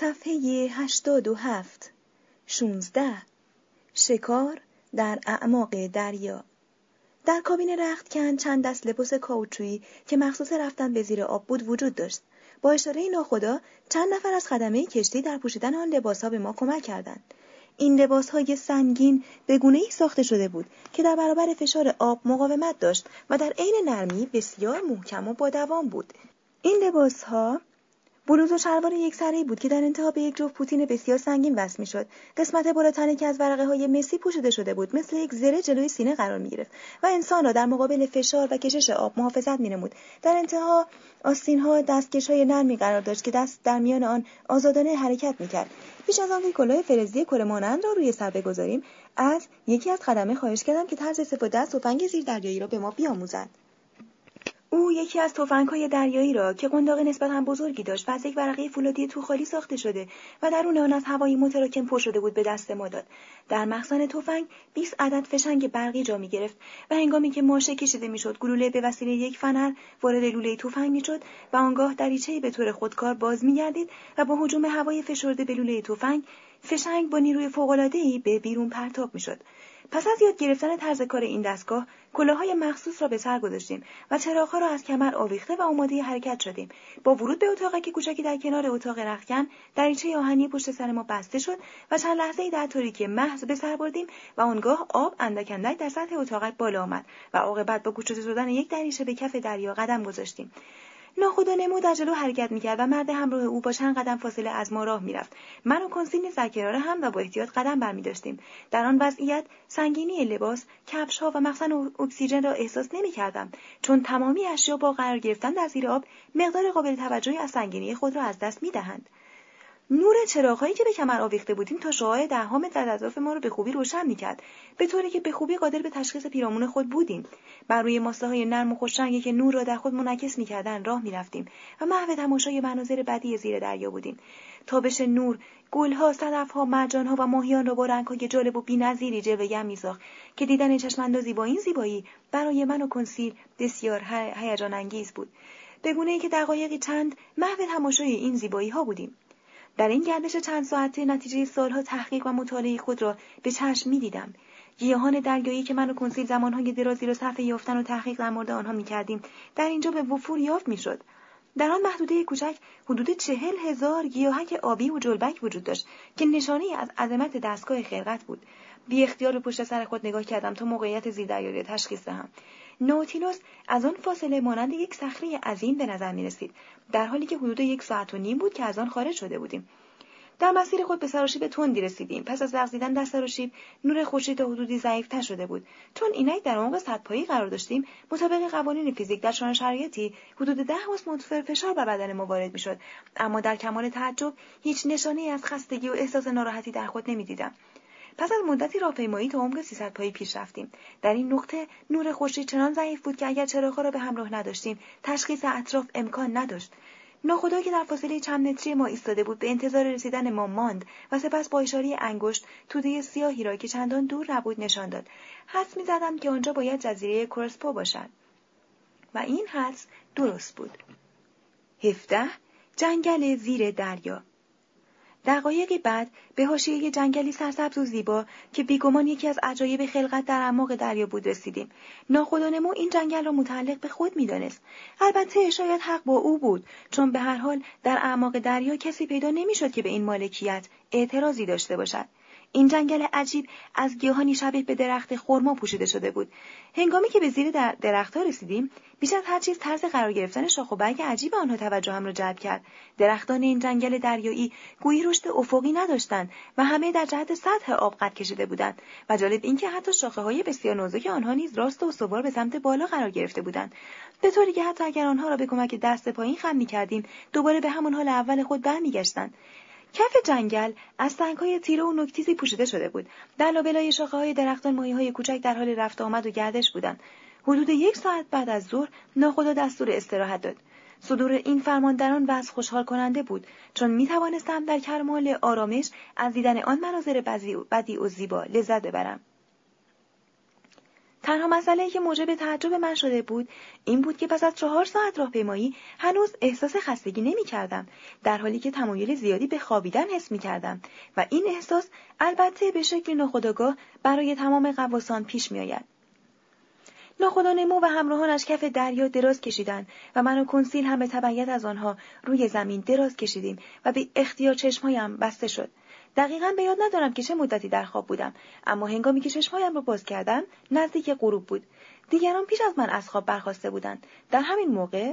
صفحه هشتاد و هفت شونزده شکار در اعماق دریا. در کابین رختکن چند دست لباس کاوچویی که مخصوص رفتن به زیر آب بود وجود داشت. با اشاره ناخدا چند نفر از خدمه کشتی در پوشیدن آن لباسها به ما کمک کردند. این لباس های سنگین به گونه ای ساخته شده بود که در برابر فشار آب مقاومت داشت و در عین نرمی بسیار محکم و با دوام بود. این لباس ها بلوز و شلوار یک سره بود که در انتها به یک جفت پوتین بسیار سنگین وصل می‌شد قسمت بالاتنه که از ورقه های مسی پوشیده شده بود مثل یک زره جلوی سینه قرار می گرفت و انسان را در مقابل فشار و کشش آب محافظت می نمود. در انتها آستین ها دستکش های نرمی قرار داشت که دست در میان آن آزادانه حرکت می کرد. پیش از آنکه کلاه فلزی کره مانند را روی سر بگذاریم از یکی از خدمه خواهش کردم که طرز استفاده از تفنگ زیر دریایی را به ما بیاموزد او یکی از های دریایی را که قنداق نسبتا بزرگی داشت و از یک ورقه فولادی توخالی ساخته شده و درون آن از هوایی متراکم پر شده بود به دست ما داد. در مخزن تفنگ 20 عدد فشنگ برقی جا می گرفت و هنگامی که ماشه کشیده می‌شد گلوله به وسیله یک فنر وارد لوله تفنگ می‌شد و آنگاه دریچه به طور خودکار باز میگردید و با هجوم هوای فشرده به لوله تفنگ فشنگ با نیروی فوق‌العاده‌ای به بیرون پرتاب می‌شد پس از یاد گرفتن طرز کار این دستگاه کلاهای مخصوص را به سر گذاشتیم و چراغها را از کمر آویخته و آماده حرکت شدیم. با ورود به اتاقک کوچکی در کنار اتاق رختکن دریچه آهنی پشت سر ما بسته شد و چند لحظه در تاریکی محض به سر بردیم و آنگاه آب اندک در سطح اتاقک بالا آمد و عاقبت با گشوده شدن یک دریچه به کف دریا قدم گذاشتیم. ناخدا نمو در جلو حرکت می‌کرد و مرد همراه او با چند قدم فاصله از ما راه می‌رفت. من و کنسین کنار هم و با احتیاط قدم برمیداشتیم. در آن وضعیت سنگینی لباس کفش ها و مخزن اکسیژن را احساس نمی‌کردم. چون تمامی اشیا با قرار گرفتن در زیر آب مقدار قابل توجهی از سنگینی خود را از دست می‌دهند. نور چراغهایی که به کمر آویخته بودیم تا شعاع ده متر از اطراف ما را به خوبی روشن می‌کرد. به طوری که به خوبی قادر به تشخیص پیرامون خود بودیم. بر روی ماسه های نرم و خوشرنگی که نور را در خود منعکس می‌کردند راه می‌رفتیم و محو تماشای مناظر بدی زیر دریا بودیم. تابش نور گلها صدفها مرجانها و ماهیان را با رنگهای جالب و بینظیری جلوهگر میساخت که دیدن چشماندازی با این زیبایی برای من و کنسیل بسیار هیجان انگیز بود. به گونه ای که دقایقی چند محو تماشای این زیبایی ها بودیم. در این گردش چند ساعته نتیجه سالها تحقیق و مطالعه خود را به چشم می دیدم. گیاهان درگایی که من و کنسیل زمانهای درازی را صرف یافتن و تحقیق در مورد آنها می کردیم در اینجا به وفور یافت می شد. در آن محدوده کوچک حدود چهل هزار گیاهک آبی و جلبک وجود داشت که نشانه از عظمت دستگاه خلقت بود بی اختیار به پشت سر خود نگاه کردم تا موقعیت زیردریایی تشخیص دهم نوتیلوس از آن فاصله مانند یک صخره عظیم به نظر می رسید در حالی که حدود یک ساعت و نیم بود که از آن خارج شده بودیم. در مسیر خود به سراشیب تندی رسیدیم. پس از لغزیدن در سراشیب نور خورشید تا حدودی ضعیفتر شده بود. چون اینک در عمق صدپایی قرار داشتیم مطابق قوانین فیزیک در چنان شرایطی حدود ده اتمسفر فشار بر بدن ما وارد می‌شد. اما در کمال تعجب هیچ نشانه از خستگی و احساس ناراحتی در خود نمی‌دیدم. پس از مدتی راهپیمایی تا عمق 300 پایی پیش رفتیم. در این نقطه نور خورشید چنان ضعیف بود که اگر چراغها را به همراه نداشتیم تشخیص اطراف امکان نداشت. ناخدا که در فاصله چند متری ما ایستاده بود به انتظار رسیدن ما ماند و سپس با اشاره انگشت توده سیاهی را که چندان دور نبود نشان داد. حدس می‌زدم که آنجا باید جزیره کورسپو باشد. و این حدس درست بود. هفته جنگل زیر دریا. دقایقی بعد به حاشیه جنگلی سرسبز و زیبا که بیگمان یکی از عجایب خلقت در اعماق دریا بود رسیدیم. ناخدانمو این جنگل را متعلق به خود می‌دانست. البته شاید حق با او بود چون به هر حال در اعماق دریا کسی پیدا نمی‌شد که به این مالکیت اعتراضی داشته باشد. این جنگل عجیب از گیاهانی شبیه به درخت خرما پوشیده شده بود. هنگامی که به زیر درختها رسیدیم بیش از هر چیز طرز قرار گرفتن شاخ و برگ عجیب آنها توجهم را جلب کرد. درختان این جنگل دریایی گویی رشد افقی نداشتند و همه در جهت سطح آب قد کشیده بودند. و جالب اینکه حتی شاخه های بسیار نازک آنها نیز راست و استوار به سمت بالا قرار گرفته بودند. به طوری که حتی اگر آنها را به کمک دست پایین خم می‌کردیم دوباره به همان حال اول خود برمیگشتند. کف جنگل از سنگهای تیره و نکتیزی پوشیده شده بود. در لابلای شاخه های درختان ماهی های کوچک در حال رفت آمد و گردش بودند. حدود یک ساعت بعد از ظهر ناخدا دستور استراحت داد. صدور این فرماندران وضع خوشحال کننده بود چون می توانستم در کرمال آرامش از دیدن آن مناظر بدی و زیبا لذت ببرم. تنها مسئله که موجب تعجب من شده بود این بود که پس از چهار ساعت راهپیمایی هنوز احساس خستگی نمی کردم در حالی که تمایل زیادی به خوابیدن حس می کردم و این احساس البته به شکل ناخودآگاه برای تمام قواسان پیش می آید. نمو و همراهانش کف دریا دراز کشیدند و من و کنسیل هم به تبعیت از آنها روی زمین دراز کشیدیم و به اختیار چشمهایم بسته شد دقیقا به یاد ندارم که چه مدتی در خواب بودم اما هنگامی که چشمهایم را باز کردم نزدیک غروب بود. دیگران پیش از من از خواب برخواسته بودند. در همین موقع